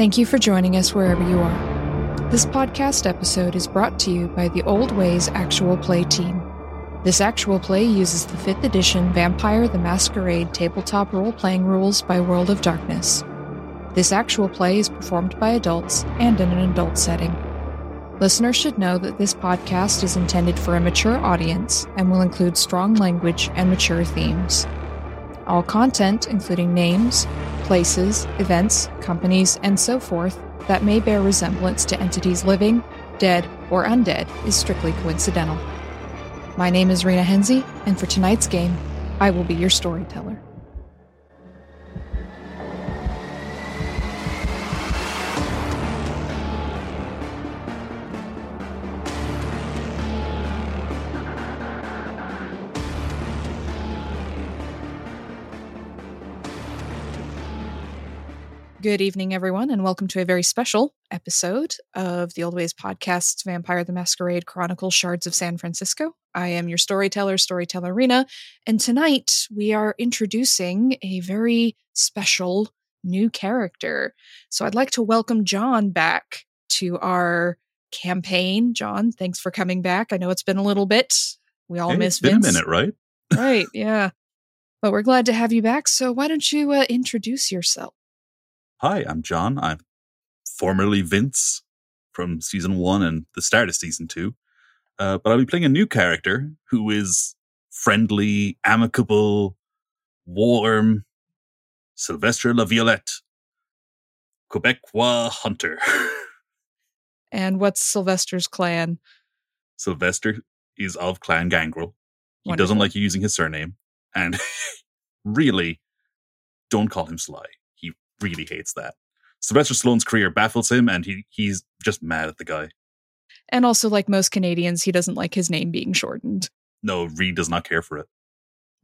Thank you for joining us wherever you are. This podcast episode is brought to you by the Old Ways Actual Play team. This actual play uses the 5th edition Vampire the Masquerade tabletop role playing rules by World of Darkness. This actual play is performed by adults and in an adult setting. Listeners should know that this podcast is intended for a mature audience and will include strong language and mature themes. All content, including names, places, events, companies, and so forth, that may bear resemblance to entities living, dead, or undead, is strictly coincidental. My name is Rena Henze, and for tonight's game, I will be your storyteller. Good evening, everyone, and welcome to a very special episode of the Old Ways Podcast's Vampire the Masquerade Chronicle Shards of San Francisco. I am your storyteller, Storyteller Rena, and tonight we are introducing a very special new character. So I'd like to welcome John back to our campaign. John, thanks for coming back. I know it's been a little bit. We all Hey, miss it's been Vince. a minute, right? right, yeah. But we're glad to have you back. So why don't you uh, introduce yourself? Hi, I'm John. I'm formerly Vince from season one and the start of season two. Uh, but I'll be playing a new character who is friendly, amicable, warm, Sylvester La Violette, Quebecois hunter. And what's Sylvester's clan? Sylvester is of Clan Gangrel. He Wonderful. doesn't like you using his surname. And really, don't call him Sly. Really hates that. Sylvester Stallone's career baffles him, and he he's just mad at the guy. And also, like most Canadians, he doesn't like his name being shortened. No, Reed does not care for it.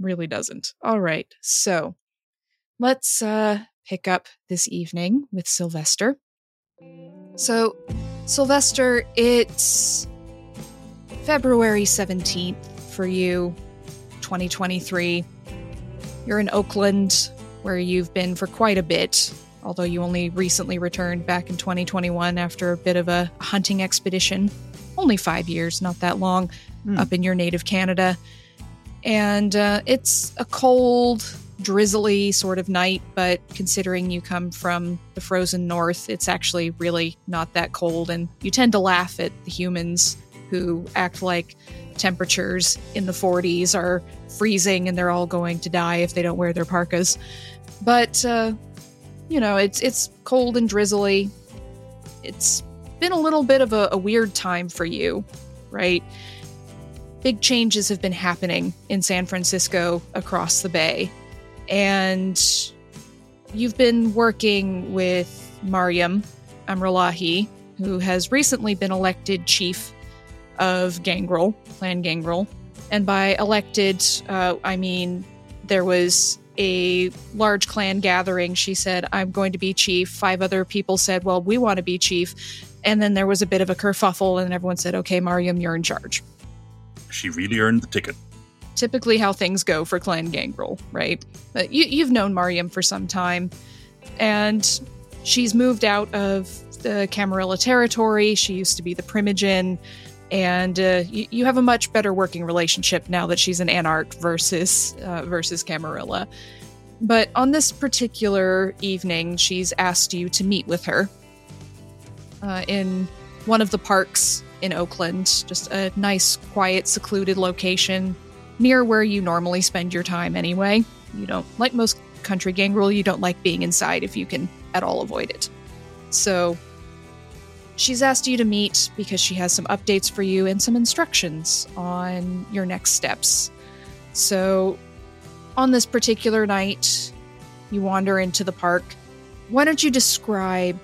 Really doesn't. All right. So let's uh, pick up this evening with Sylvester. So, Sylvester, it's February 17th for you, 2023. You're in Oakland, where you've been for quite a bit, although you only recently returned back in 2021 after a bit of a hunting expedition. Only five years, not that long, Hmm. up in your native Canada. And uh, it's a cold, drizzly sort of night, but considering you come from the frozen north, it's actually really not that cold. And you tend to laugh at the humans who act like temperatures in the 40s are freezing and they're all going to die if they don't wear their parkas. But uh, you know, it's it's cold and drizzly. It's been a little bit of a, a weird time for you, right? Big changes have been happening in San Francisco across the bay. And you've been working with Mariam Amralahi, who has recently been elected chief of Gangrel, Clan Gangrel. And by elected, uh, I mean there was a large clan gathering. She said, I'm going to be chief. Five other people said, Well, we want to be chief. And then there was a bit of a kerfuffle, and everyone said, Okay, Mariam, you're in charge. She really earned the ticket. Typically, how things go for Clan Gangrel, right? You, you've known Mariam for some time, and she's moved out of the Camarilla territory. She used to be the Primogen, and uh, you, you have a much better working relationship now that she's an Anarch versus uh, versus Camarilla. But on this particular evening, she's asked you to meet with her uh, in one of the parks in Oakland, just a nice, quiet, secluded location near where you normally spend your time anyway. You don't, like most country Gangrel, you don't like being inside if you can at all avoid it. So she's asked you to meet because she has some updates for you and some instructions on your next steps. So on this particular night, you wander into the park. Why don't you describe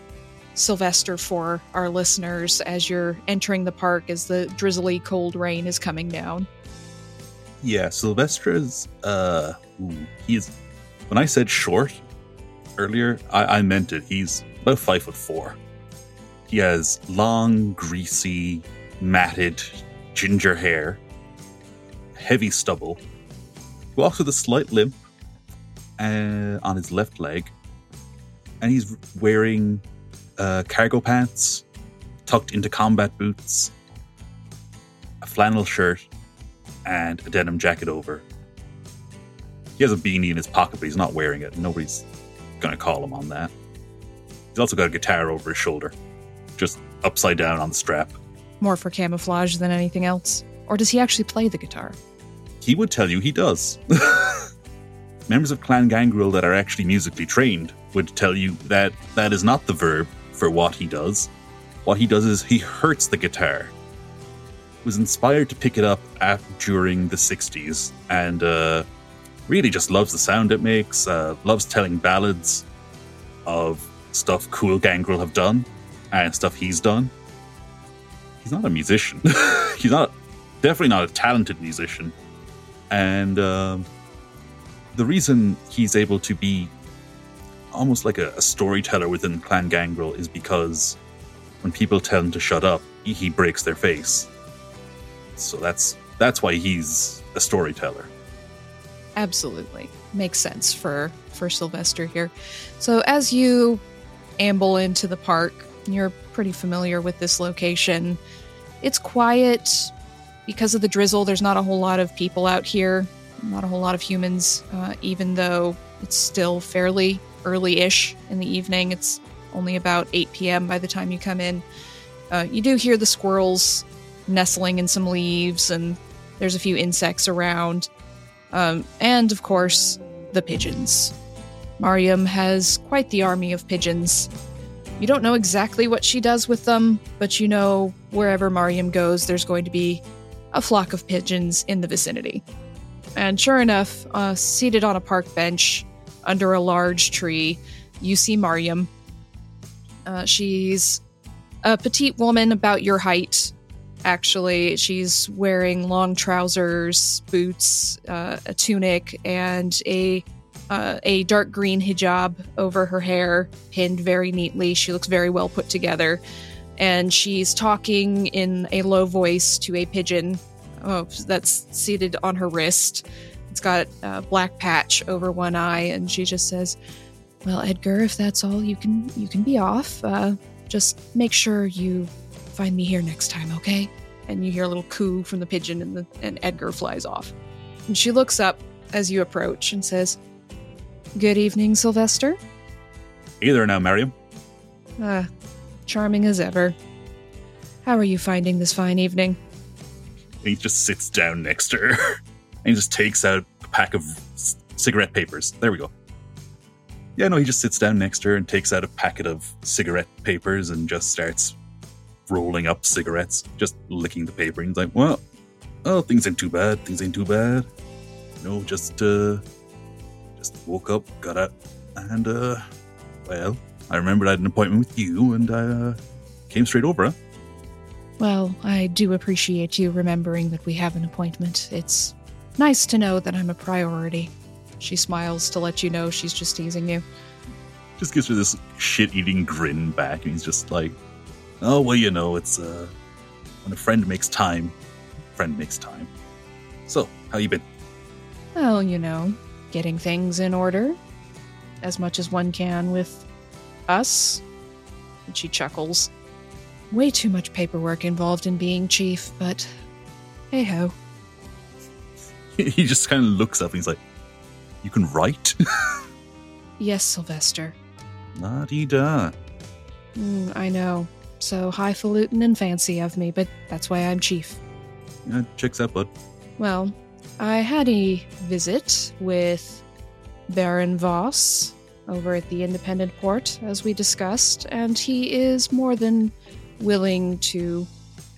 Sylvester for our listeners as you're entering the park as the drizzly cold rain is coming down? Yeah, Sylvester's uh ooh, he's when I said short earlier, I, I meant it. He's about five foot four. He has long, greasy, matted ginger hair, heavy stubble. He walks with a slight limp uh, on his left leg, and he's wearing uh, cargo pants, tucked into combat boots, a flannel shirt, and a denim jacket over. He has a beanie in his pocket, but he's not wearing it. Nobody's gonna call him on that. He's also got a guitar over his shoulder, just upside down on the strap. More for camouflage than anything else. Or does he actually play the guitar? He would tell you he does. Members of Clan Gangrel that are actually musically trained would tell you that that is not the verb for what he does. What he does is he hurts the guitar. Was inspired to pick it up at, during the 60s and uh, really just loves the sound it makes, uh, loves telling ballads of stuff cool Gangrel have done and stuff he's done. He's not a musician. he's not definitely not a talented musician, and um, the reason he's able to be almost like a, a, storyteller within Clan Gangrel is because when people tell him to shut up, he, he breaks their face. So that's that's why he's a storyteller. Absolutely makes sense for for Sylvester here. So as you amble into the park, you're pretty familiar with this location. It's quiet because of the drizzle. There's not a whole lot of people out here, not a whole lot of humans, uh, even though it's still fairly early ish in the evening. It's only about 8 p.m. by the time you come in. Uh, you do hear the squirrels nestling in some leaves, and there's a few insects around. Um, and of course, the pigeons. Mariam has quite the army of pigeons. You don't know exactly what she does with them, but you know wherever Mariam goes, there's going to be a flock of pigeons in the vicinity. And sure enough, uh, seated on a park bench under a large tree, you see Mariam. Uh, she's a petite woman about your height, actually. She's wearing long trousers, boots, uh, a tunic, and a uh, a dark green hijab over her hair, pinned very neatly. She looks very well put together. And she's talking in a low voice to a pigeon oh, that's seated on her wrist. It's got a black patch over one eye, and she just says, "Well, Edgar, if that's all, you can you can be off. Uh, just make sure you find me here next time, okay?" And you hear a little coo from the pigeon, and, the, and Edgar flies off. And she looks up as you approach and says, Good evening, Sylvester. Either now, Mariam. Ah, charming as ever. How are you finding this fine evening? He just sits down next to her and he just takes out a pack of c- cigarette papers. There we go. Yeah, no, he just sits down next to her and takes out a packet of cigarette papers and just starts rolling up cigarettes, just licking the paper. And he's like, well, oh, things ain't too bad. Things ain't too bad. You know, just, uh, just woke up, got up, and, uh, well, I remembered I had an appointment with you, and I, uh, came straight over, huh? Well, I do appreciate you remembering that we have an appointment. It's nice to know that I'm a priority. She smiles to let you know she's just teasing you. Just gives her this shit eating grin back, and he's just like, oh, well, you know, it's, uh, when a friend makes time, friend makes time. So, how you been? Well, you know, getting things in order as much as one can with us. And she chuckles. Way too much paperwork involved in being chief, but hey ho. he just kind of looks up and he's like, You can write? yes, Sylvester. La di da. Mm, I know. So highfalutin and fancy of me, but that's why I'm chief. Yeah, checks out, bud. Well, I had a visit with Baron Voss over at the Independent Port, as we discussed, and he is more than willing to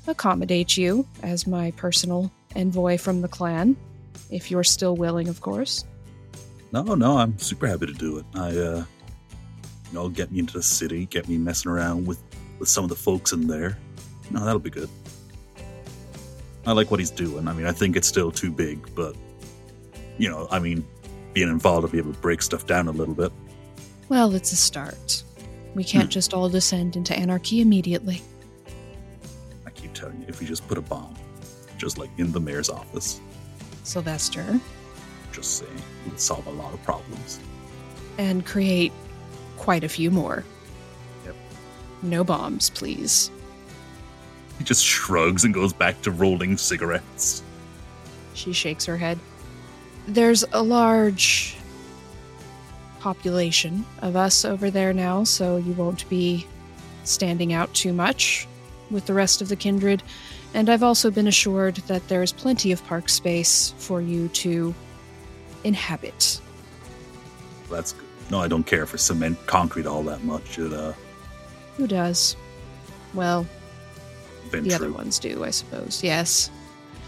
accommodate you as my personal envoy from the clan, if you're still willing, of course. No, no, I'm super happy to do it. I, uh, you know, get me into the city, get me messing around with, with some of the folks in there. No, that'll be good. I like what he's doing. I mean, I think it's still too big, but you know, I mean, being involved, I'll be able to break stuff down a little bit. Well, it's a start. We can't Hmm. just all descend into anarchy immediately. I keep telling you, if we just put a bomb, just like in the mayor's office, Sylvester, just saying, it would solve a lot of problems. and create quite a few more. Yep. No bombs, please. He just shrugs and goes back to rolling cigarettes. She shakes her head. There's a large population of us over there now, so you won't be standing out too much with the rest of the kindred. And I've also been assured that there's plenty of park space for you to inhabit. That's good. No, I don't care for cement, concrete all that much. It, uh, Who does? Well, been the other ones do, I suppose. Yes.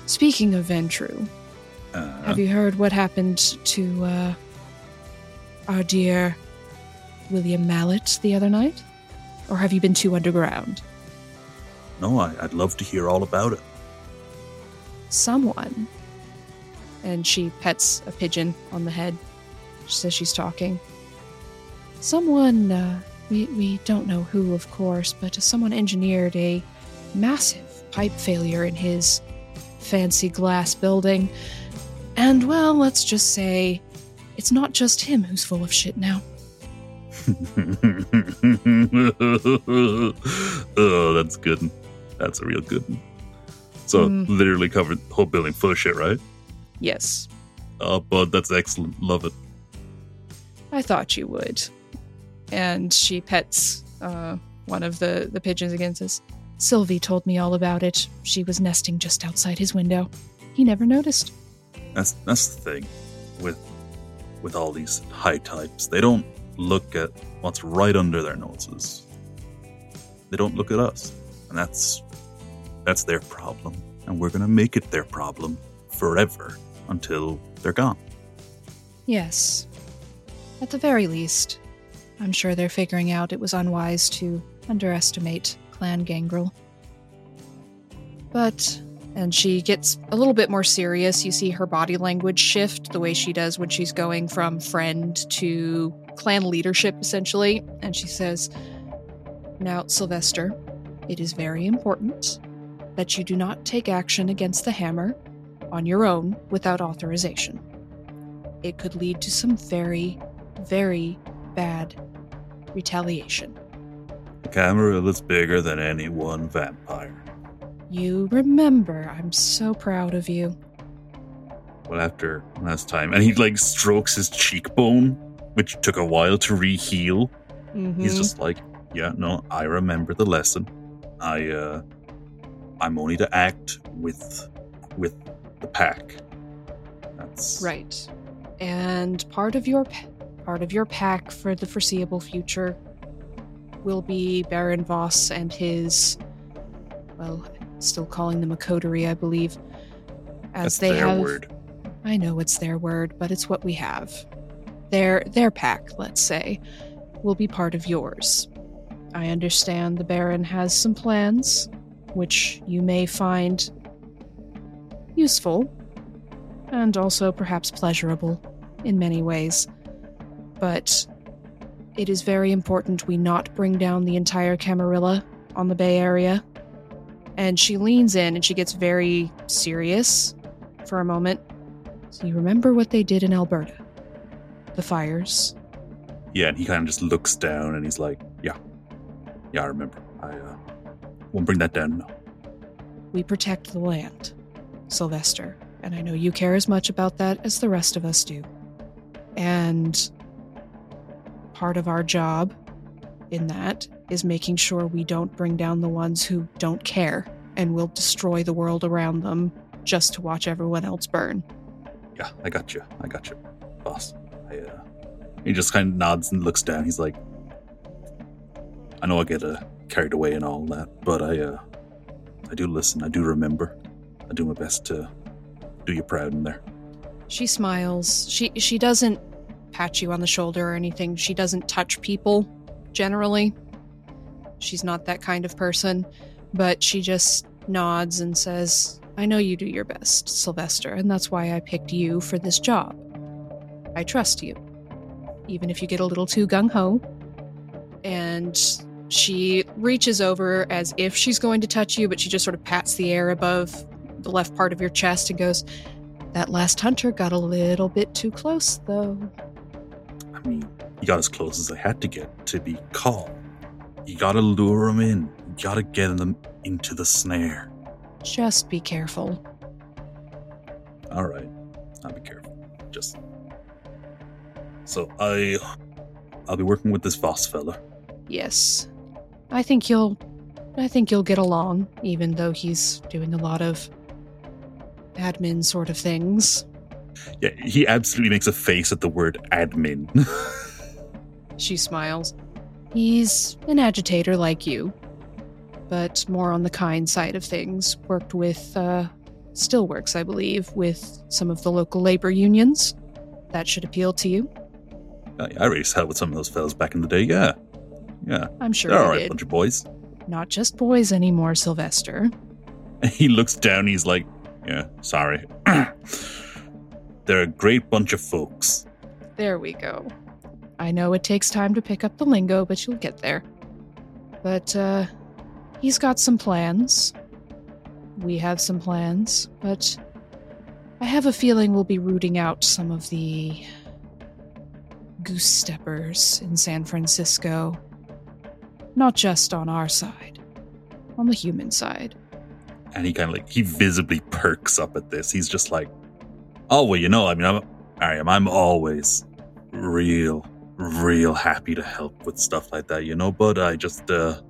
Speaking of Ventrue, Uh, have you heard what happened to uh, our dear William Mallet the other night? Or have you been too underground? no, I, I'd love to hear all about it. Someone. And she pets a pigeon on the head. She says she's talking. Someone, uh, we, we don't know who, of course, but someone engineered a massive pipe failure in his fancy glass building. And, well, let's just say it's not just him who's full of shit now. oh, that's good. That's a real good one. So, Mm. literally covered the whole building full of shit, right? Yes, Oh, bud, that's excellent. Love it. I thought you would. And she pets uh, one of the, the pigeons against says, Sylvie told me all about it. She was nesting just outside his window. He never noticed. That's that's the thing with with all these high types. They don't look at what's right under their noses. They don't look at us, and that's that's their problem. And we're gonna make it their problem forever until they're gone. Yes. At the very least, I'm sure they're figuring out it was unwise to underestimate Clan Gangrel. But, and she gets a little bit more serious. You see her body language shift the way she does when she's going from friend to clan leadership, essentially. And she says, Now, Sylvester, it is very important that you do not take action against the hammer on your own without authorization it could lead to some very, very bad retaliation. Camarilla is bigger than any one vampire. You remember, I'm so proud of you. Well, after last time, and he like strokes his cheekbone, which took a while to re-heal. Mm-hmm. He's just like, yeah, no, I remember the lesson. I, uh, I'm only to act with, with the pack. That's right. And part of your part of your pack for the foreseeable future will be Baron Voss and his well, still calling them a coterie, I believe. As That's they their have word. I know it's their word, but it's what we have. Their their pack, let's say, will be part of yours. I understand the Baron has some plans, which you may find useful and also perhaps pleasurable in many ways. But it is very important we not bring down the entire Camarilla on the Bay Area. And she leans in and she gets very serious for a moment. So you remember what they did in Alberta? The fires. Yeah, and he kind of just looks down and he's like, yeah, yeah, I remember. I uh, won't bring that down. No. We protect the land, Sylvester, and I know you care as much about that as the rest of us do. And part of our job in that is making sure we don't bring down the ones who don't care and will destroy the world around them just to watch everyone else burn. Yeah, I got you. I got you, boss. I, uh, he just kind of nods and looks down. He's like, I know I get uh, carried away and all that, but I, uh, I do listen. I do remember. I do my best to do you proud in there. She smiles. She she doesn't pat you on the shoulder or anything. She doesn't touch people generally. She's not that kind of person, but she just nods and says, "I know you do your best, Sylvester, and that's why I picked you for this job. I trust you, even if you get a little too gung ho." And she reaches over as if she's going to touch you, but she just sort of pats the air above the left part of your chest and goes, that last hunter got a little bit too close, though. Mean, he got as close as I had to get to be calm. You gotta lure them in. You gotta get them into the snare. Just be careful. All right, I'll be careful. Just so I, I'll be working with this Voss fella. Yes. I think you'll I think you'll get along, even though he's doing a lot of admin sort of things. Yeah, he absolutely makes a face at the word admin. she smiles. He's an agitator like you, but more on the kind side of things. Worked with, uh, still works, I believe, with some of the local labor unions. That should appeal to you. I, I raced hell with some of those fellas back in the day, yeah. Yeah. I'm sure They're all right did. bunch of boys. Not just boys anymore, Sylvester. He looks down, he's like, yeah, sorry. They're a great bunch of folks. There we go. I know it takes time to pick up the lingo, but you'll get there. But, uh, he's got some plans. We have some plans, but I have a feeling we'll be rooting out some of the goose steppers in San Francisco. Not just on our side, on the human side. And he kind of like, he visibly perks up at this. He's just like, oh, well, you know, I mean, I'm, I'm always real, real happy to help with stuff like that, you know, but I just, uh,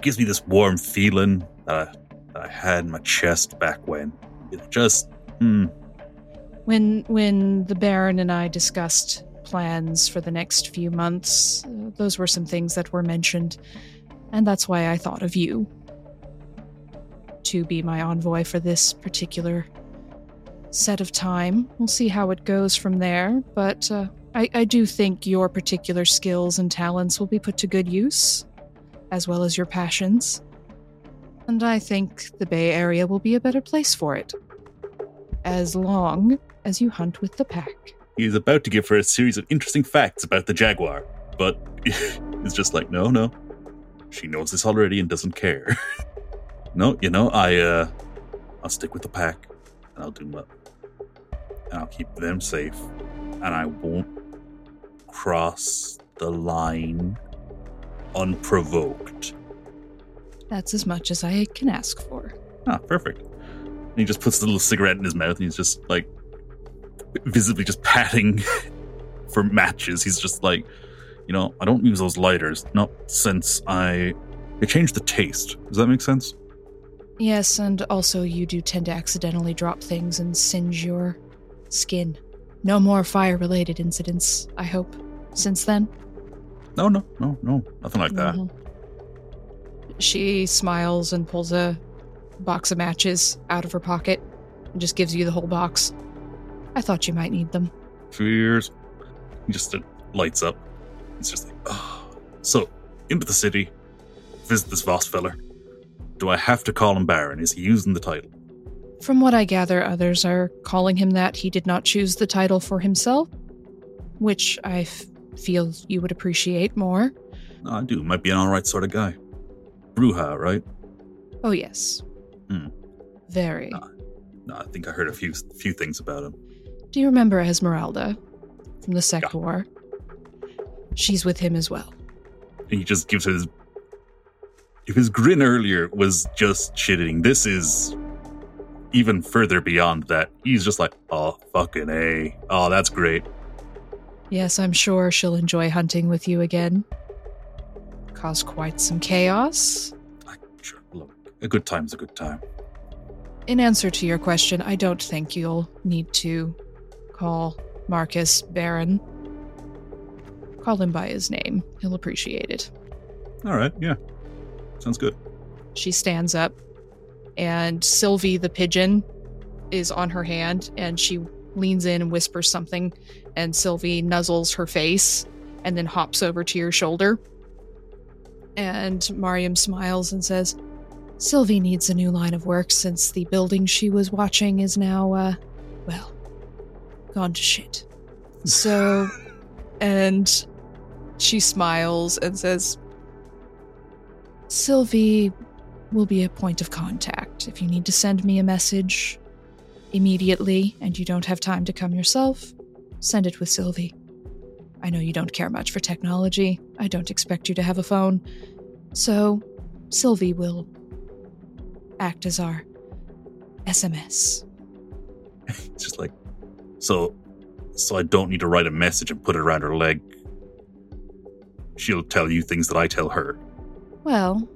gives me this warm feeling that I, that I had in my chest back when. It just, hmm, When when the Baron and I discussed plans for the next few months, uh, those were some things that were mentioned, and that's why I thought of you to be my envoy for this particular set of time. We'll see how it goes from there, but uh, I, I do think your particular skills and talents will be put to good use, as well as your passions. And I think the Bay Area will be a better place for it. As long as you hunt with the pack. he is about to give her a series of interesting facts about the Jaguar, but it's just like, no, no. She knows this already and doesn't care. no, you know, I, uh, I'll stick with the pack and I'll do my, and I'll keep them safe and I won't cross the line unprovoked. That's as much as I can ask for. Ah, perfect. And he just puts the little cigarette in his mouth and he's just like visibly just patting for matches. He's just like, you know, I don't use those lighters, not since I. They changed the taste. Does that make sense? Yes, and also you do tend to accidentally drop things and singe your skin. No more fire related incidents, I hope, since then. No, no, no, no. Nothing like that. Mhm. She smiles and pulls a box of matches out of her pocket and just gives you the whole box. I thought you might need them. Fears. He just uh, lights up. It's just like, oh. So, into the city, visit this Voss feller. Do I have to call him Baron? Is he using the title? From what I gather, others are calling him that. He did not choose the title for himself, which I f- feel you would appreciate more. No, I do. Might be an alright sort of guy. Brujah, right? Oh, yes. Hmm. Very. No, I think I heard a few few things about him. Do you remember Esmeralda from the Sect War? She's with him as well. And he just gives his. If his grin earlier was just shitting, this is even further beyond that. He's just like, oh, fucking A. Oh, that's great. Yes, I'm sure she'll enjoy hunting with you again. Cause quite some chaos. I, sure, look, a good time's a good time. In answer to your question, I don't think you'll need to call Marcus Baron. Call him by his name. He'll appreciate it. All right, yeah. Sounds good. She stands up, and Sylvie the pigeon is on her hand, and she leans in and whispers something, and Sylvie nuzzles her face and then hops over to your shoulder. And Mariam smiles and says, Sylvie needs a new line of work since the building she was watching is now, uh, well, gone to shit. So, and she smiles and says, Sylvie will be a point of contact. If you need to send me a message immediately and you don't have time to come yourself, send it with Sylvie. I know you don't care much for technology. I don't expect you to have a phone. So, Sylvie will act as our SMS. It's just like, so, so I don't need to write a message and put it around her leg. She'll tell you things that I tell her. Well,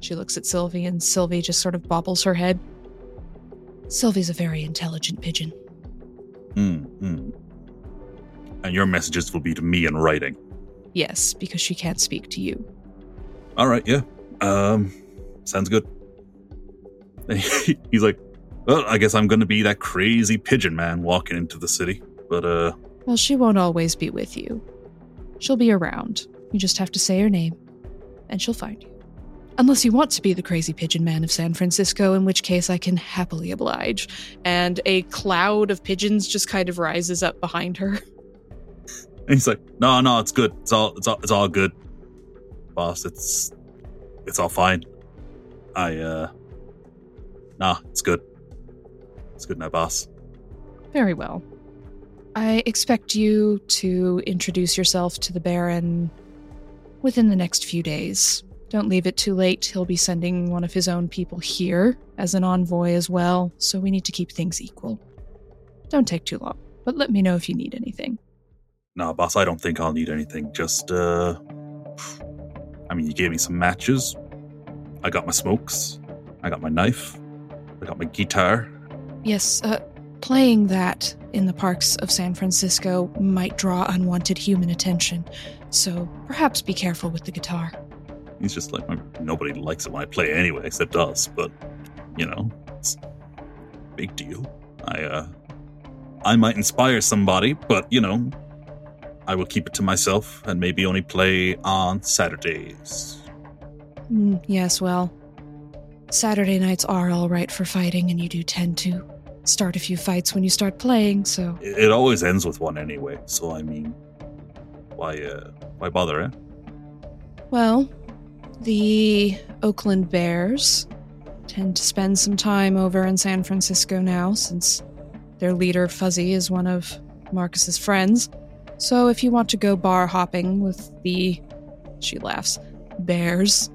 she looks at Sylvie, and Sylvie just sort of bobbles her head. Sylvie's a very intelligent pigeon. Hmm. hmm. And your messages will be to me in writing. Yes, because she can't speak to you. All right. Yeah. Um. Sounds good. He's like, well, I guess I'm going to be that crazy pigeon man walking into the city. But uh, Well, she won't always be with you. She'll be around. You just have to say her name, and she'll find you. Unless you want to be the crazy pigeon man of San Francisco, in which case I can happily oblige. And a cloud of pigeons just kind of rises up behind her. and he's like, no, no, it's good. It's all, it's all, it's all good, boss. It's, it's all fine. I uh, nah, it's good. It's good now, boss. Very well. I expect you to introduce yourself to the Baron within the next few days. Don't leave it too late. He'll be sending one of his own people here as an envoy as well, so we need to keep things equal. Don't take too long, but let me know if you need anything. Nah, boss, I don't think I'll need anything. Just, uh, I mean, you gave me some matches. I got my smokes. I got my knife. I got my guitar. Yes, uh, playing that in the parks of San Francisco might draw unwanted human attention, so perhaps be careful with the guitar. He's just like, nobody likes it when I play anyway, except us. But, you know, it's a big deal. I, uh, I might inspire somebody, but, you know, I will keep it to myself and maybe only play on Saturdays. Mm, yes, well, Saturday nights are all right for fighting, and you do tend to start a few fights when you start playing, so. It, it always ends with one anyway, so I mean, why, uh, why bother, eh? Well, the Oakland Bears tend to spend some time over in San Francisco now, since their leader, Fuzzy, is one of Marcus's friends. So if you want to go bar hopping with the. She laughs. Bears.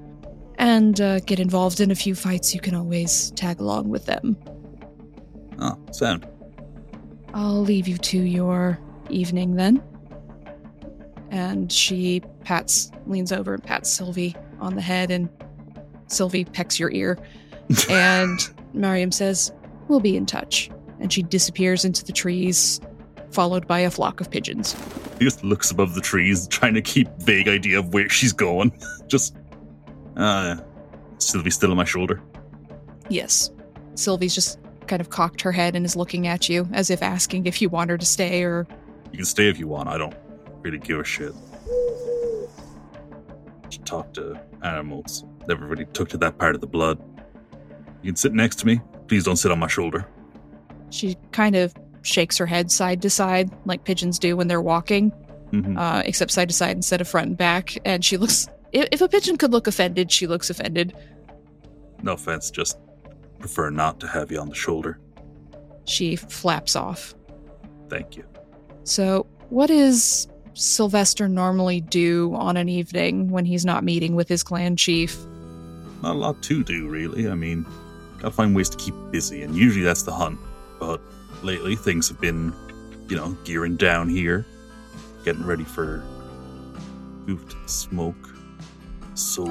And uh, get involved in a few fights, you can always tag along with them. Oh, sound. I'll leave you to your evening then. And she pats, leans over and pats Sylvie on the head, and Sylvie pecks your ear. and Mariam says, We'll be in touch. And she disappears into the trees, followed by a flock of pigeons. He just looks above the trees, trying to keep vague idea of where she's going. just, uh, Sylvie's still on my shoulder. Yes. Sylvie's just kind of cocked her head and is looking at you as if asking if you want her to stay or. You can stay if you want. I don't really give a shit. Talk to animals. Never really took to that part of the blood. You can sit next to me. Please don't sit on my shoulder. She kind of shakes her head side to side, like pigeons do when they're walking, Mhm. uh, except side to side instead of front and back. And she looks. If, if a pigeon could look offended, she looks offended. No offense, just prefer not to have you on the shoulder. She flaps off. Thank you. So, what does Sylvester normally do on an evening when he's not meeting with his clan chief? Not a lot to do, really. I mean, gotta find ways to keep busy, and usually that's the hunt. But lately, things have been, you know, gearing down here, getting ready for to smoke. So,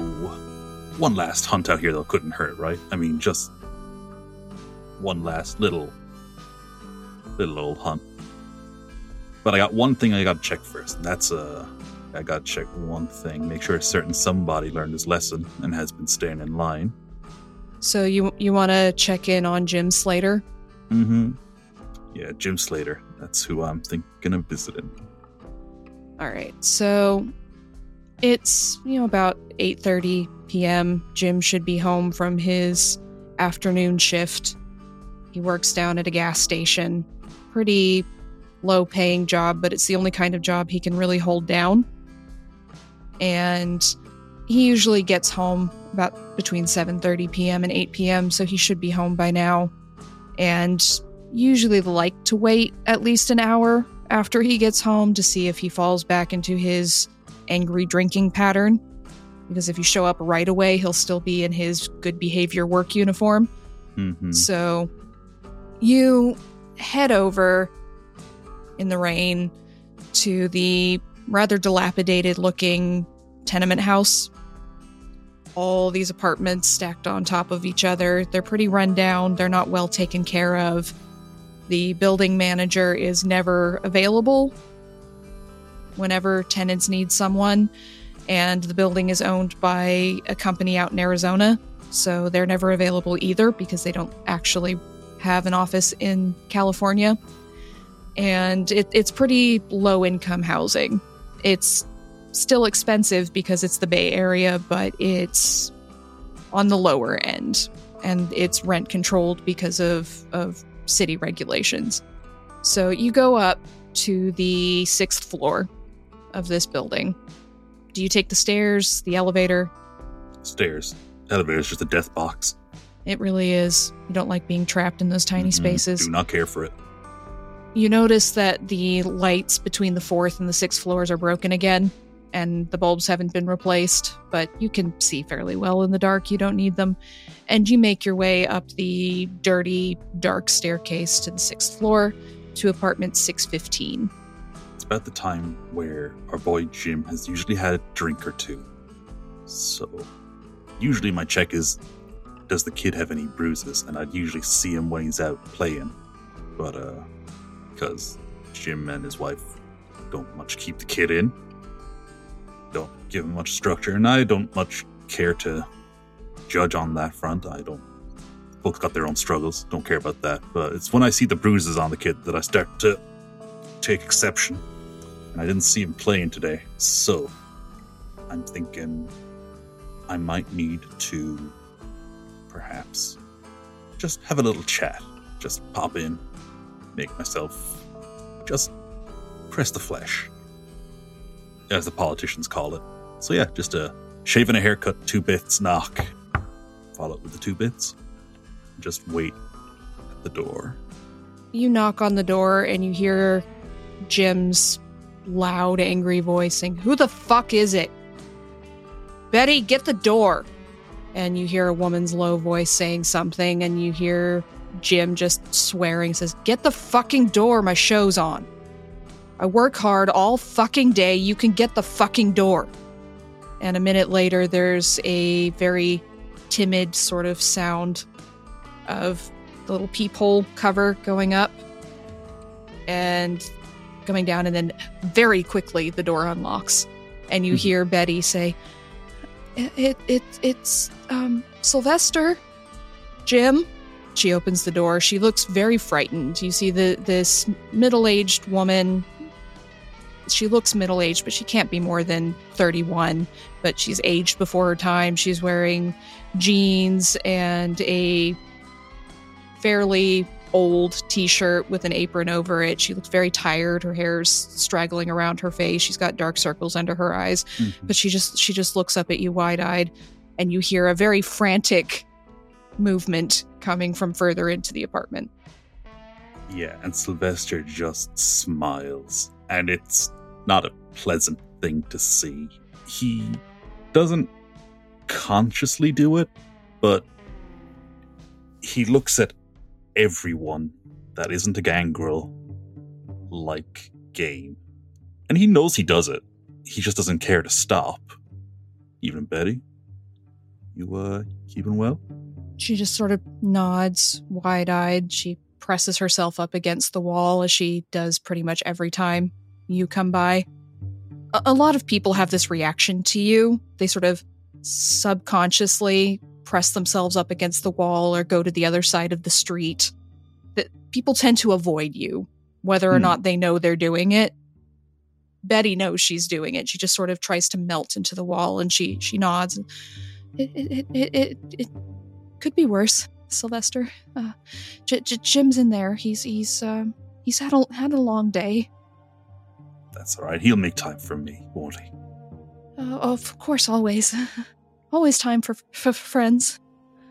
one last hunt out here, though, couldn't hurt, right? I mean, just one last little, little old hunt. But I got one thing I gotta check first, and that's uh, I gotta check one thing. Make sure a certain somebody learned his lesson and has been staying in line. So you you want to check in on Jim Slater? Mm-hmm. Yeah, Jim Slater. That's who I'm thinking of visiting. All right. So it's, you know, about 8:30 p.m. Jim should be home from his afternoon shift. He works down at a gas station. Pretty low paying job, but it's the only kind of job he can really hold down. And he usually gets home about between 7:30 p.m. and 8 p.m., so he should be home by now. And usually like to wait at least an hour after he gets home to see if he falls back into his angry drinking pattern. because if you show up right away, he'll still be in his good behavior work uniform. hmm So you head over in the rain to the rather dilapidated looking tenement house. All these apartments stacked on top of each other. They're pretty run down, they're not well taken care of. The building manager is never available whenever tenants need someone, and the building is owned by a company out in Arizona, so they're never available either because they don't actually have an office in California. And it, it's pretty low income housing. It's still expensive because it's the Bay Area, but it's on the lower end. And it's rent controlled because of, of city regulations. So you go up to the sixth floor of this building. Do you take the stairs, the elevator? Stairs. Elevator's just a death box. It really is. You don't like being trapped in those tiny Mhm. spaces. Do not care for it. You notice that the lights between the fourth and the sixth floors are broken again, and the bulbs haven't been replaced, but you can see fairly well in the dark. You don't need them. And you make your way up the dirty, dark staircase to the sixth floor to apartment 615. It's about the time where our boy Jim has usually had a drink or two. So, usually my check is does the kid have any bruises? And I'd usually see him when he's out playing. But, uh, because Jim and his wife don't much keep the kid in, don't give him much structure, and I don't much care to judge on that front. I don't. Both got their own struggles, don't care about that. But it's when I see the bruises on the kid that I start to take exception and I didn't see him playing today, so I'm thinking I might need to perhaps just have a little chat. Just pop in, make myself just press the flesh, as the politicians call it. So yeah, just a shave and a haircut, two bits, knock. Follow it with the two bits. Just wait at the door. You knock on the door and you hear Jim's loud, angry voice saying, Who the fuck is it? Betty, get the door. And you hear a woman's low voice saying something, and you hear Jim just swearing, says, Get the fucking door, my show's on. I work hard all fucking day, you can get the fucking door. And a minute later, there's a very timid sort of sound of the little peephole cover going up and coming down, and then very quickly the door unlocks, and you Mhm. hear Betty say, "It, it, it it's um Sylvester, Jim." She opens the door. She looks very frightened. You see the this middle-aged woman. She looks middle-aged, but she can't be more than 31. But she's aged before her time. She's wearing jeans and a fairly old t-shirt with an apron over it. She looks very tired. Her hair's straggling around her face. She's got dark circles under her eyes. Mm-hmm. But she just she just looks up at you wide-eyed and you hear a very frantic movement coming from further into the apartment. Yeah, and Sylvester just smiles, and it's not a pleasant thing to see. He doesn't consciously do it, but he looks at everyone that isn't a gangrel like game. And he knows he does it. He just doesn't care to stop. Even Betty? You, uh, keeping well? She just sort of nods wide-eyed. She presses herself up against the wall as she does pretty much every time you come by. A, a lot of people have this reaction to you. They sort of subconsciously press themselves up against the wall or go to the other side of the street. That people tend to avoid you, whether or Hmm. not they know they're doing it. Betty knows she's doing it. She just sort of tries to melt into the wall and she she nods. It it it, it, it could be worse, Sylvester. Uh, J- J- Jim's in there. He's he's um he's had a had a long day. That's alright. He'll make time for me, won't he? Uh, of course, always, always time for for friends.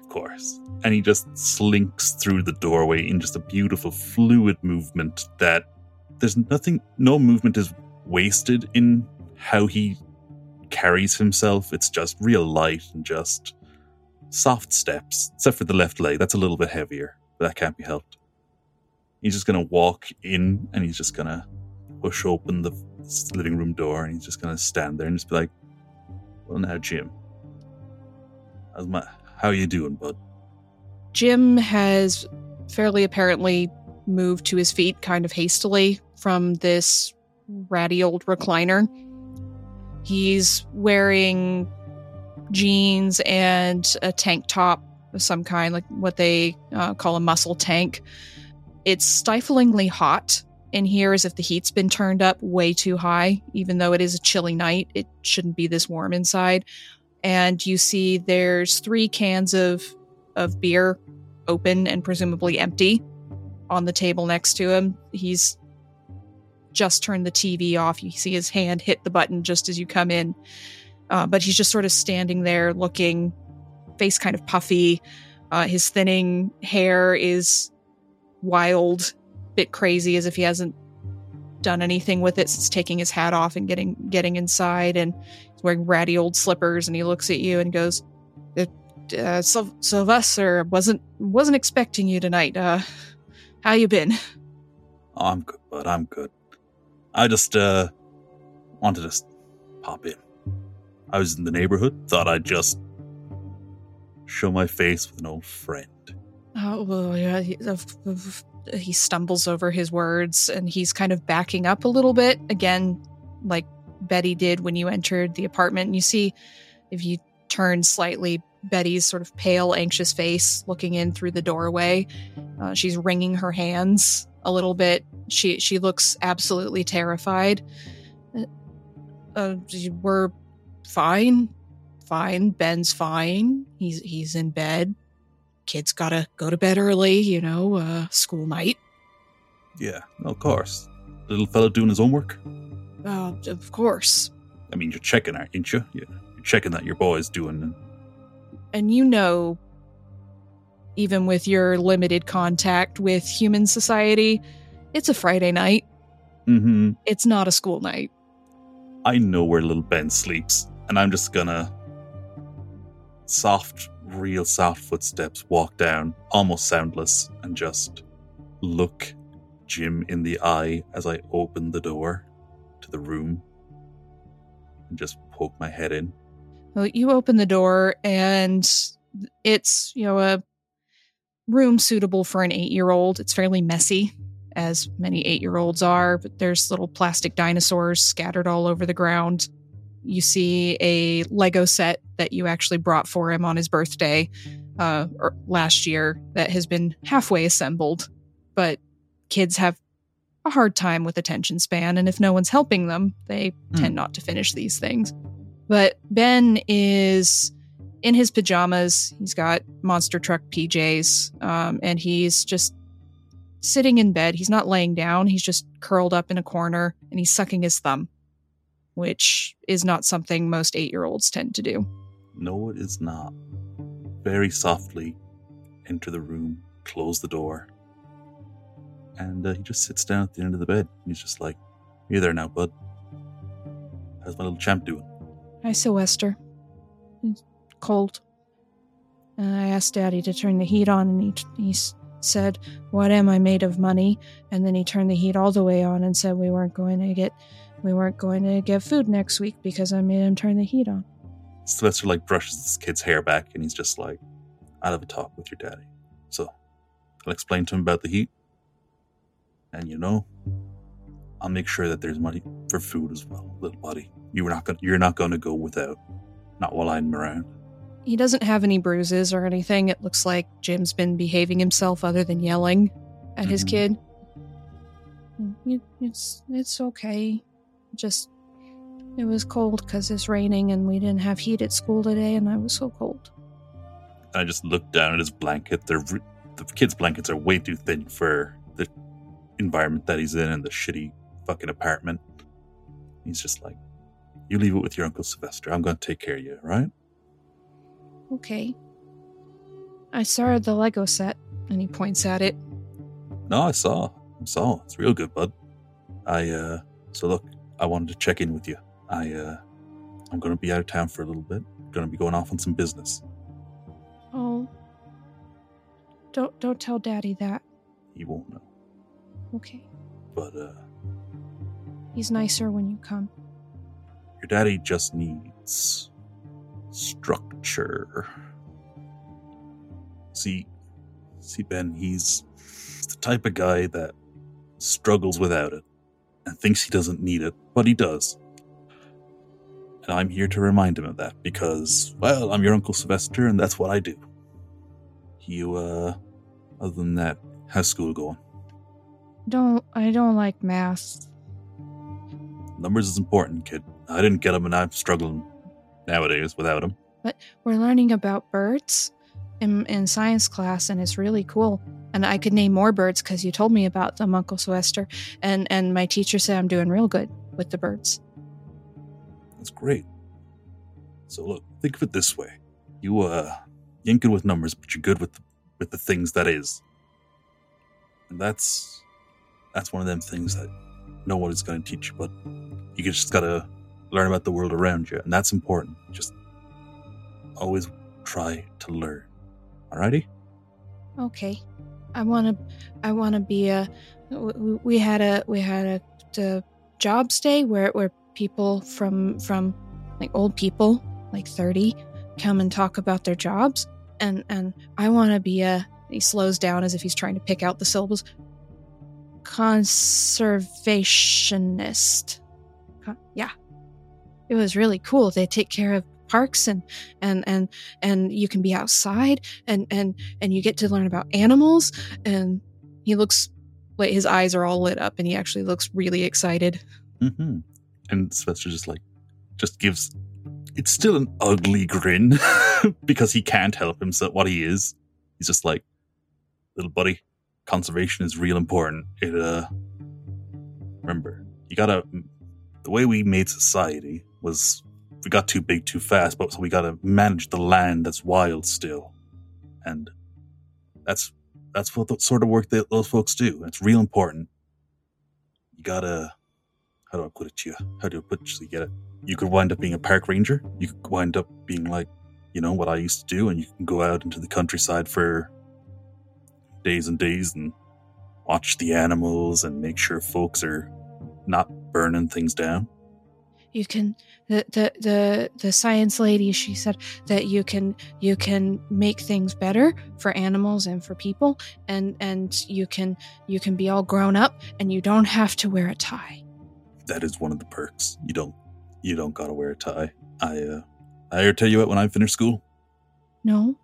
Of course. And he just slinks through the doorway in just a beautiful fluid movement that there's nothing, no movement is wasted in how he carries himself, it's just real light and just soft steps, except for the left leg. That's a little bit heavier, but that can't be helped. He's just going to walk in and he's just going to push open the living room door and he's just going to stand there and just be like, Well, now, Jim, how's my, how you doing, bud? Jim has fairly apparently moved to his feet kind of hastily from this ratty old recliner. He's wearing jeans and a tank top of some kind, like what they uh, call a muscle tank. It's stiflingly hot in here as if the heat's been turned up way too high, even though it is a chilly night. It shouldn't be this warm inside. And you see there's three cans of of beer open and presumably empty on the table next to him. He's just turned the TV off. You see his hand hit the button just as you come in. Uh, but he's just sort of standing there looking, face kind of puffy. Uh, his thinning hair is wild, bit crazy, as if he hasn't done anything with it since taking his hat off and getting getting inside. And he's wearing ratty old slippers. And he looks at you and goes, uh, uh "Sylvester, wasn't wasn't expecting you tonight. Uh, how you been?" Oh, I'm good, bud. I'm good. I just uh wanted to pop in. I was in the neighborhood, thought I'd just show my face with an old friend. Oh, well, yeah. He, stumbles over his words and he's kind of backing up a little bit. Again, like Betty did when you entered the apartment. And you see, if you turn slightly, Betty's sort of pale, anxious face looking in through the doorway. Uh, she's wringing her hands a little bit. She she looks absolutely terrified. Uh, uh we're fine, fine. Ben's fine. He's he's in bed. Kid's gotta go to bed early. You know, uh, school night. Yeah, of course. Little fellow doing his homework. Uh, of course. I mean, you're checking, aren't you? You're checking that your boy's doing. And you know, even with your limited contact with human society, it's a Friday night. Mm-hmm. It's not a school night. I know where little Ben sleeps and I'm just gonna soft, real soft footsteps walk down, almost soundless, and just look Jim in the eye as I open the door to the room and just poke my head in. Well, you open the door and it's, you know, a room suitable for an eight year old. It's fairly messy, as many eight year olds are, but there's little plastic dinosaurs scattered all over the ground you see a Lego set that you actually brought for him on his birthday uh, last year that has been halfway assembled, but kids have a hard time with attention span, and if no one's helping them, they mm. tend not to finish these things. But Ben is in his pajamas. He's got monster truck PJs, um, and he's just sitting in bed. He's not laying down. He's just curled up in a corner, and he's sucking his thumb which is not something most eight year olds tend to do. No, it is not. Very softly enter the room, close the door, and uh, he just sits down at the end of the bed. He's just like, You there now, bud? How's my little champ doing? Hi, Sylvester. It's cold. And I asked Daddy to turn the heat on, and he, he said, What am I made of money? And then he turned the heat all the way on and said we weren't going to get we weren't going to get food next week because I made him turn the heat on. Sylvester like brushes this kid's hair back and he's just like, I'll have a talk with your daddy. So I'll explain to him about the heat. And you know, I'll make sure that there's money for food as well, little buddy. You are not gonna you're not gonna go without. Not while I'm around. He doesn't have any bruises or anything. It looks like Jim's been behaving himself other than yelling at mm-hmm. his kid. It's it's okay. Just, it was cold because it's raining and we didn't have heat at school today and I was so cold. I just looked down at his blanket. They're, the kid's blankets are way too thin for the environment that he's in and the shitty fucking apartment. He's just like, you leave it with your Uncle Sylvester. I'm going to take care of you, right? Okay. I saw the Lego set, and he points at it. No, I saw. I saw. It's real good, bud. I, uh, so look, I wanted to check in with you. I uh, I'm going to be out of town for a little bit. Going to be going off on some business. Oh. Don't don't tell Daddy that. He won't know. Okay. But uh, He's nicer when you come. your daddy just needs structure. See, see, Ben, he's the type of guy that struggles without it and thinks he doesn't need it, but he does. And I'm here to remind him of that because, well, I'm your Uncle Sylvester and that's what I do. You, uh, other than that, how's school going? Don't I don't like math. Numbers is important, kid. I didn't get them and I'm struggling nowadays without them. But we're learning about birds in in science class and it's really cool. And I could name more birds because you told me about them, Uncle Sylvester. And and my teacher said I'm doing real good with the birds. That's great. So look, think of it this way: you uh, you ain't good with numbers, but you're good with with the things that is, and that's that's one of them things that no one is going to teach you, but you just gotta learn about the world around you, and that's important. Just always try to learn. Alrighty? Okay. I want to I want to be a. we had a we had a, the jobs day where where people from from like old people like 30 come and talk about their jobs and and I want to be a he slows down as if he's trying to pick out the syllables conservationist. Con- yeah. It was really cool. They take care of parks and and and and you can be outside and and and you get to learn about animals and he looks like his eyes are all lit up and he actually looks really excited Mm-hmm. And Sylvester just like just gives it's still an ugly grin because he can't help himself what he is. He's just like, little buddy, conservation is real important. It uh remember, you gotta the way we made society was we got too big too fast, but so we gotta manage the land that's wild still. And that's that's what the sort of work that those folks do. It's real important. You gotta how do I put it to you? How do I put it so you get it? You could wind up being a park ranger. You could wind up being like, you know, what I used to do, and you can go out into the countryside for days and days and watch the animals and make sure folks are not burning things down. You can the, the the the science lady she said that you can you can make things better for animals and for people and and you can you can be all grown up and you don't have to wear a tie That is one of the perks. You don't you don't gotta wear a tie. I uh I ever tell you what when I finished school? no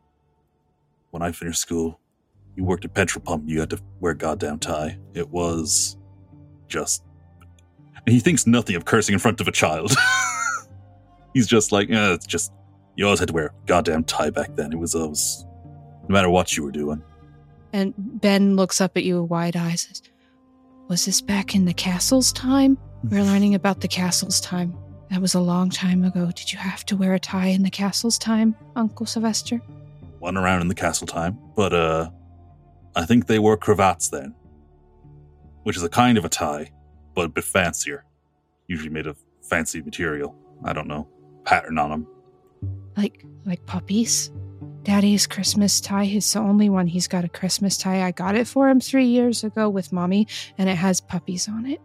when I finished school, you worked at petrol pump. You had to wear a goddamn tie. It was just. And he thinks nothing of cursing in front of a child. He's just like, yeah, it's just. You always had to wear a goddamn tie back then. It was always. No matter what you were doing. and ben looks up at you with wide eyes says, was this back in the castle's time we we're learning about the castle's time that was a long time ago did you have to wear a tie in the castle's time uncle sylvester One around in the castle time. But, uh. I think they wore cravats then. Which is a kind of a tie, but a bit fancier. Usually made of fancy material. I don't know. Pattern on them. like like puppies. Daddy's Christmas tie is the only one he's got a Christmas tie. I got it for him three years ago with mommy, and it has puppies on it.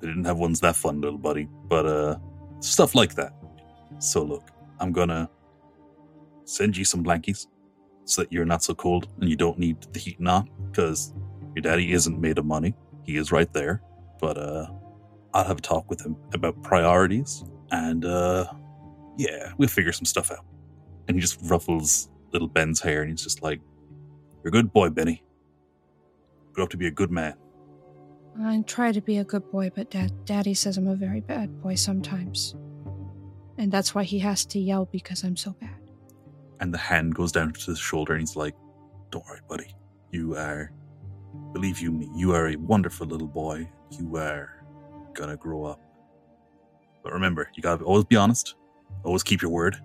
They didn't have ones that fun, little buddy, but uh, stuff like that. So look, I'm gonna send you some blankies so that you're not so cold and you don't need the heat on because your daddy isn't made of money. He is right there, but uh, I'll have a talk with him about priorities and uh, yeah, we'll figure some stuff out. And he just ruffles little Ben's hair and he's just like, "You're a good boy, Benny. Grow up to be a good man." I try to be a good boy, but Dad, Daddy says I'm a very bad boy sometimes, and that's why he has to yell because I'm so bad. and the hand goes down to his shoulder and he's like don't worry buddy you are believe you me you are a wonderful little boy you are gonna grow up. But remember you gotta always be honest. Always keep your word.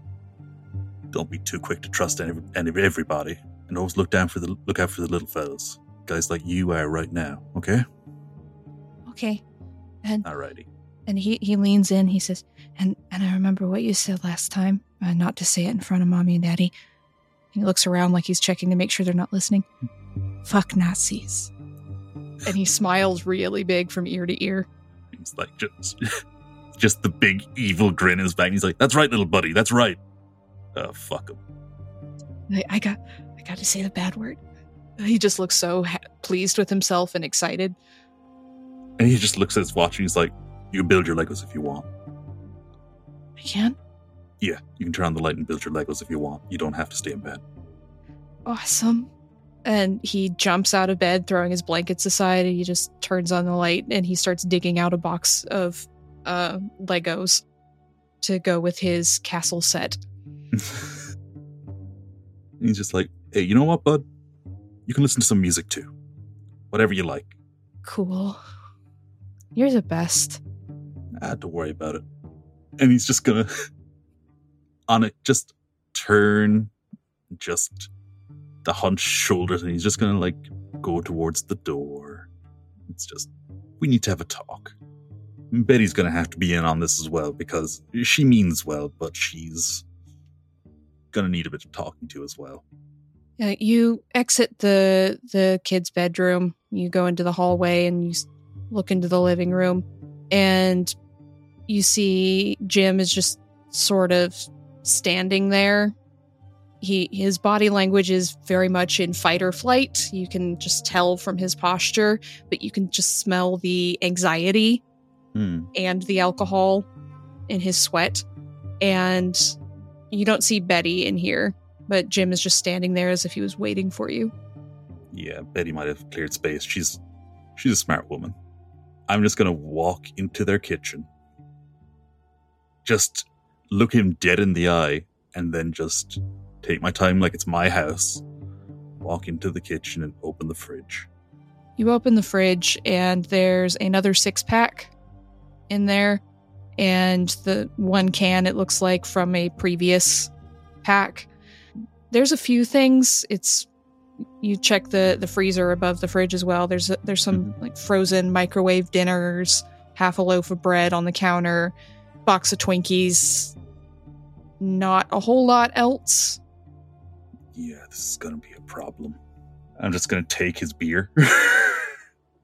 Don't be too quick to trust any, any everybody. And always look down for the look out for the little fellas. Guys like you are right now okay? Okay, and alrighty. and he he leans in. He says, And and I remember what you said last time, uh, not to say it in front of mommy and daddy. He looks around like he's checking to make sure they're not listening. Fuck Nazis. And he smiles really big from ear to ear. He's like just just the big evil grin in his back. He's like, "That's right, little buddy. That's right." Uh, fuck him. I, I got I got to say the bad word. He just looks so ha- pleased with himself and excited. And he just looks at his watch and he's like, "You can build your Legos if you want." I can. Yeah, you can turn on the light and build your Legos if you want. You don't have to stay in bed. Awesome. And he jumps out of bed, throwing his blankets aside, and he just turns on the light and he starts digging out a box of uh, Legos to go with his castle set. he's just like, "Hey, you know what, bud? You can listen to some music too. Whatever you like." Cool. You're the best. I had to worry about it. And he's just gonna on it just turn just the hunched shoulders and he's just gonna like go towards the door. It's just we need to have a talk. Betty's gonna have to be in on this as well because she means well, but she's gonna need a bit of talking to as well. Yeah, you exit the the kid's bedroom. You go into the hallway and you look into the living room, and you see Jim is just sort of standing there. He his body language is very much in fight or flight. You can just tell from his posture, but you can just smell the anxiety Hmm. and the alcohol in his sweat. And you don't see Betty in here, but Jim is just standing there as if he was waiting for you. Yeah, Betty might have cleared space. She's she's a smart woman. I'm just gonna walk into their kitchen, just look him dead in the eye, and then just take my time like it's my house. Walk into the kitchen and open the fridge. You open the fridge, and there's another six pack in there. And the one can, it looks like from a previous pack. There's a few things. It's you check the the freezer above the fridge as well. There's a, there's some mm-hmm. like frozen microwave dinners, half a loaf of bread on the counter, box of Twinkies. Not a whole lot else. Yeah, this is gonna be a problem. I'm just gonna take his beer.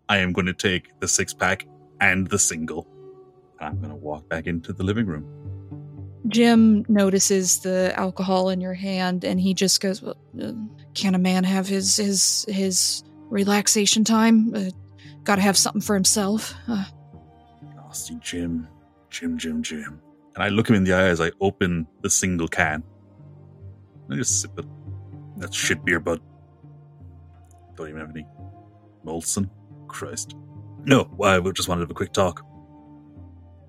I am gonna take the six pack and the single. And I'm gonna walk back into the living room. Jim notices the alcohol in your hand, and he just goes, well, uh, "Can a man have his his his relaxation time? Uh, Got to have something for himself." Uh, Nasty Jim, Jim, Jim, Jim. And I look him in the eye as I open the single can. I just sip it. That's shit beer, bud. Don't even have any Molson. Christ. No, I just wanted to have a quick talk.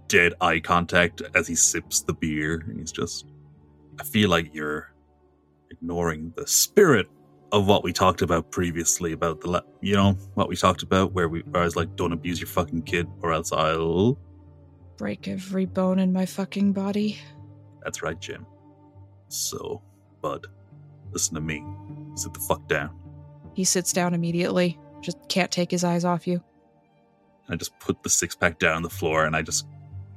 Dead eye contact as he sips the beer, and he's just. I feel like you're ignoring the spirit of what we talked about previously about the, la- you know, what we talked about where we, where I was like, don't abuse your fucking kid, or else I'll. break every bone in my fucking body. That's right, Jim. So, Bud, listen to me. Sit the fuck down. He sits down immediately. Just can't take his eyes off you. I just put the six pack down on the floor and I just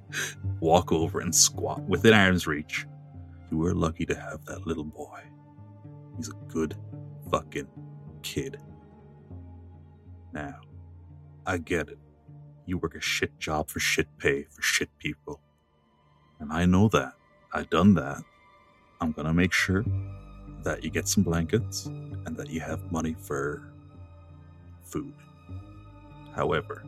walk over and squat within arm's reach. You were lucky to have that little boy. He's a good fucking kid. Now, I get it. You work a shit job for shit pay for shit people. And I know that. I done that. I'm gonna make sure that you get some blankets and that you have money for food. However,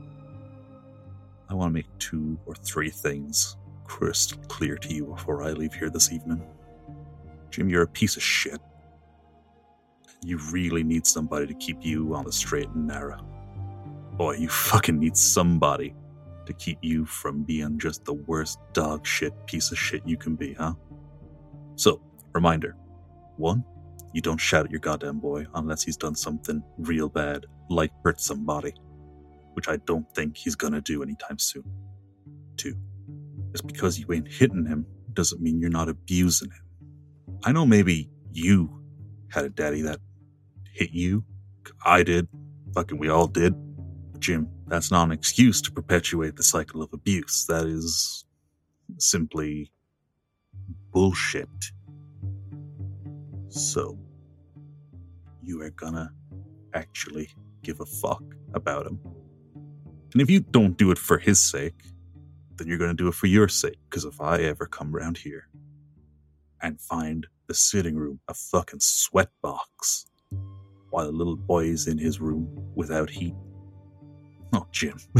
I want to make two or three things crystal clear to you before I leave here this evening. Jim, you're a piece of shit. You really need somebody to keep you on the straight and narrow. Boy, you fucking need somebody to keep you from being just the worst dog shit piece of shit you can be, huh? So, reminder one, you don't shout at your goddamn boy unless he's done something real bad, like hurt somebody, which I don't think he's gonna do anytime soon. Two, just because you ain't hitting him doesn't mean you're not abusing him. I know maybe you had a daddy that hit you. I did. Fucking we all did. But Jim, that's not an excuse to perpetuate the cycle of abuse. That is simply bullshit. So, you are gonna actually give a fuck about him. And if you don't do it for his sake, then you're gonna do it for your sake. Because if I ever come around here and find the sitting room a fucking sweat box while the little boy is in his room without heat. Oh, Jim.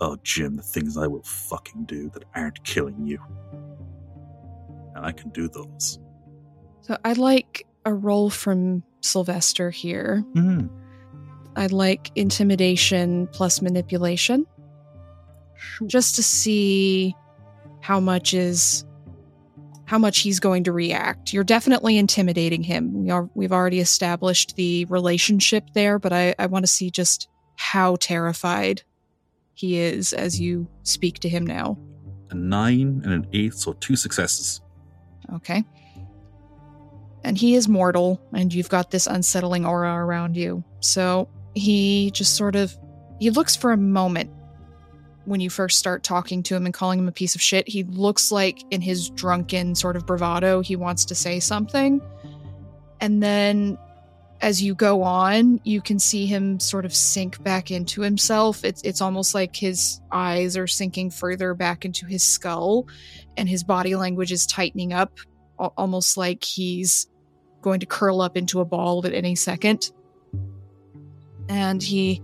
oh, Jim, the things I will fucking do that aren't killing you. And I can do those. So I'd like a roll from Sylvester here. Mm, I'd like intimidation plus manipulation sure. just to see how much is how much he's going to react. You're definitely intimidating him. We are we've already established the relationship there, but I, I want to see just how terrified he is as you speak to him now. a nine and an eight, so two successes. Okay. And he is mortal, and you've got this unsettling aura around you. So he just sort of he looks for a moment when you first start talking to him and calling him a piece of shit. He looks like in his drunken sort of bravado, he wants to say something. And then as you go on, you can see him sort of sink back into himself. It's it's almost like his eyes are sinking further back into his skull and his body language is tightening up, almost like he's going to curl up into a ball at any second. And he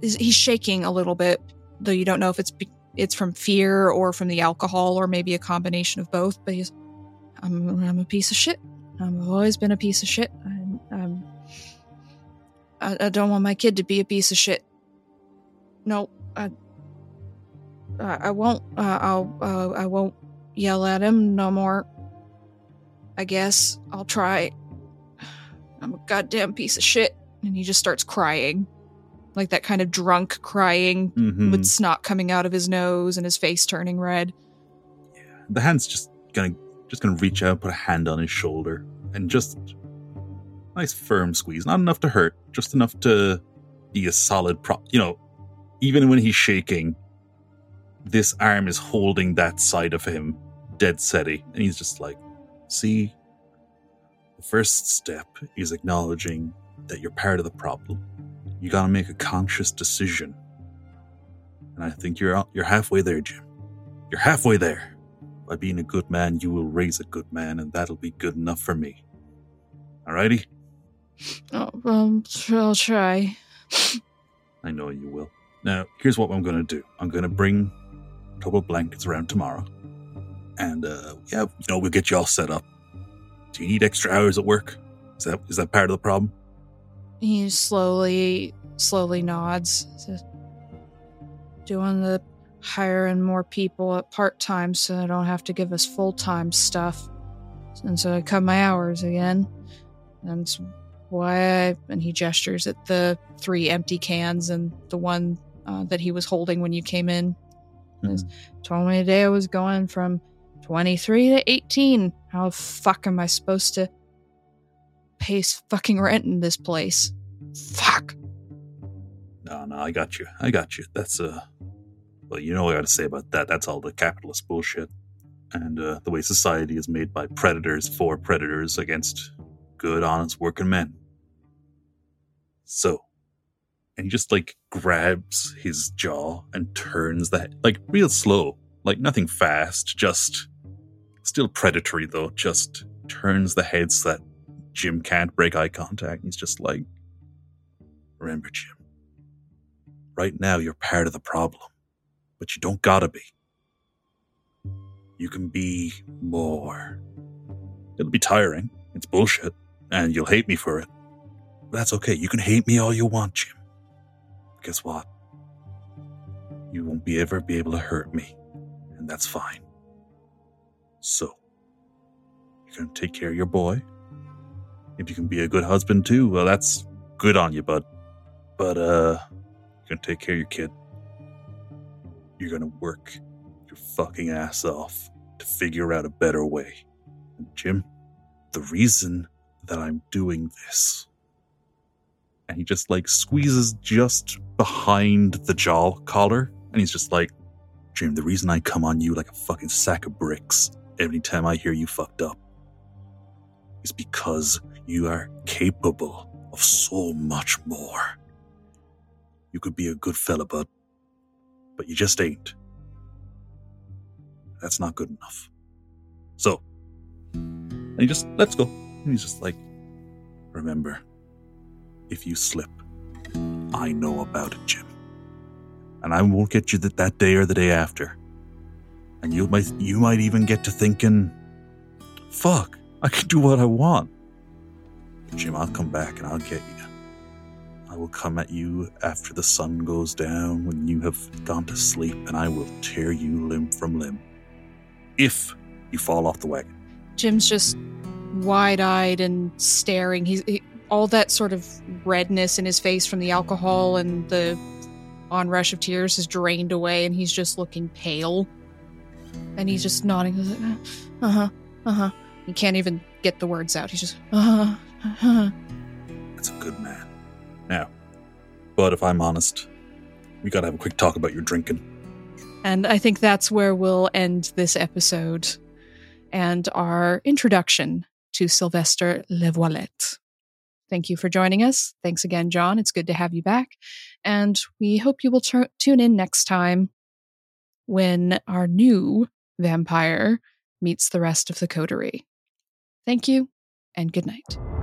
he's shaking a little bit, though you don't know if it's it's from fear or from the alcohol or maybe a combination of both. But he's, I'm I'm a piece of shit. I've always been a piece of shit. I'm I, I don't want my kid to be a piece of shit. No, I I, I won't. Uh, I'll. Uh, I won't yell at him no more. I guess I'll try. I'm a goddamn piece of shit, and he just starts crying, like that kind of drunk crying Mm-hmm. with snot coming out of his nose and his face turning red. Yeah, the hand's just gonna just gonna reach out, put a hand on his shoulder, and just nice firm squeeze. Not enough to hurt, just enough to be a solid prop. You know, even when he's shaking, this arm is holding that side of him dead steady, and he's just like, "See, the first step is acknowledging that you're part of the problem. You gotta make a conscious decision." And I think you're you're halfway there, Jim. You're halfway there. By being a good man, you will raise a good man, and that'll be good enough for me. Alrighty? Oh, um, I'll try. I know you will. Now, here's what I'm gonna do. I'm gonna bring a couple of blankets around tomorrow. And uh yeah, you know, we'll get you all set up. Do you need extra hours at work? Is that is that part of the problem? He slowly, slowly nods. Doing the hiring more people at part time so they don't have to give us full time stuff. And so I cut my hours again. And why I, and he gestures at the three empty cans and the one uh, that he was holding when you came in. Yes. Told me today I was going from 23 to 18. How the fuck am I supposed to pay fucking rent in this place? Fuck. No, no, I got you. I got you. That's uh well, you know what I gotta say about that. That's all the capitalist bullshit. And uh, the way society is made by predators for predators against good, honest working men. So and he just like grabs his jaw and turns that like real slow, like nothing fast, just still predatory though, just turns the head so that Jim can't break eye contact. He's just like Remember, Jim, right now you're part of the problem, but you don't gotta be. You can be more. It'll be tiring. It's bullshit, and you'll hate me for it. That's okay. You can hate me all you want, Jim. Guess what? You won't be ever be able to hurt me, and that's fine. So, you're gonna take care of your boy. If you can be a good husband too, well, that's good on you, bud. But uh, you're gonna take care of your kid. You're gonna work your fucking ass off to figure out a better way. And Jim, the reason that I'm doing this, and he just like squeezes just behind the jaw collar, And he's just like, Jim, the reason I come on you like a fucking sack of bricks every time I hear you fucked up is because you are capable of so much more. You could be a good fella, bud, but you just ain't. That's not good enough. So, and he just lets go. And he's just like, remember, if you slip, I know about it, Jim. And I won't get you that, that day or the day after. And you might you might even get to thinking, fuck, I can do what I want. Jim, I'll come back and I'll get you. I will come at you after the sun goes down when you have gone to sleep, and I will tear you limb from limb. If you fall off the wagon. Jim's just wide eyed and staring. He's he, all that sort of redness in his face from the alcohol and the onrush of tears is drained away, and he's just looking pale. And he's just nodding. He's like, uh huh, uh huh. He can't even get the words out. He's just, uh huh, uh huh. That's a good man. Now, but if I'm honest, we gotta have a quick talk about your drinking. And I think that's where we'll end this episode and our introduction to Sylvester Levoilette. Thank you for joining us. Thanks again, John. It's good to have you back. And we hope you will t- tune in next time when our new vampire meets the rest of the coterie. Thank you and good night.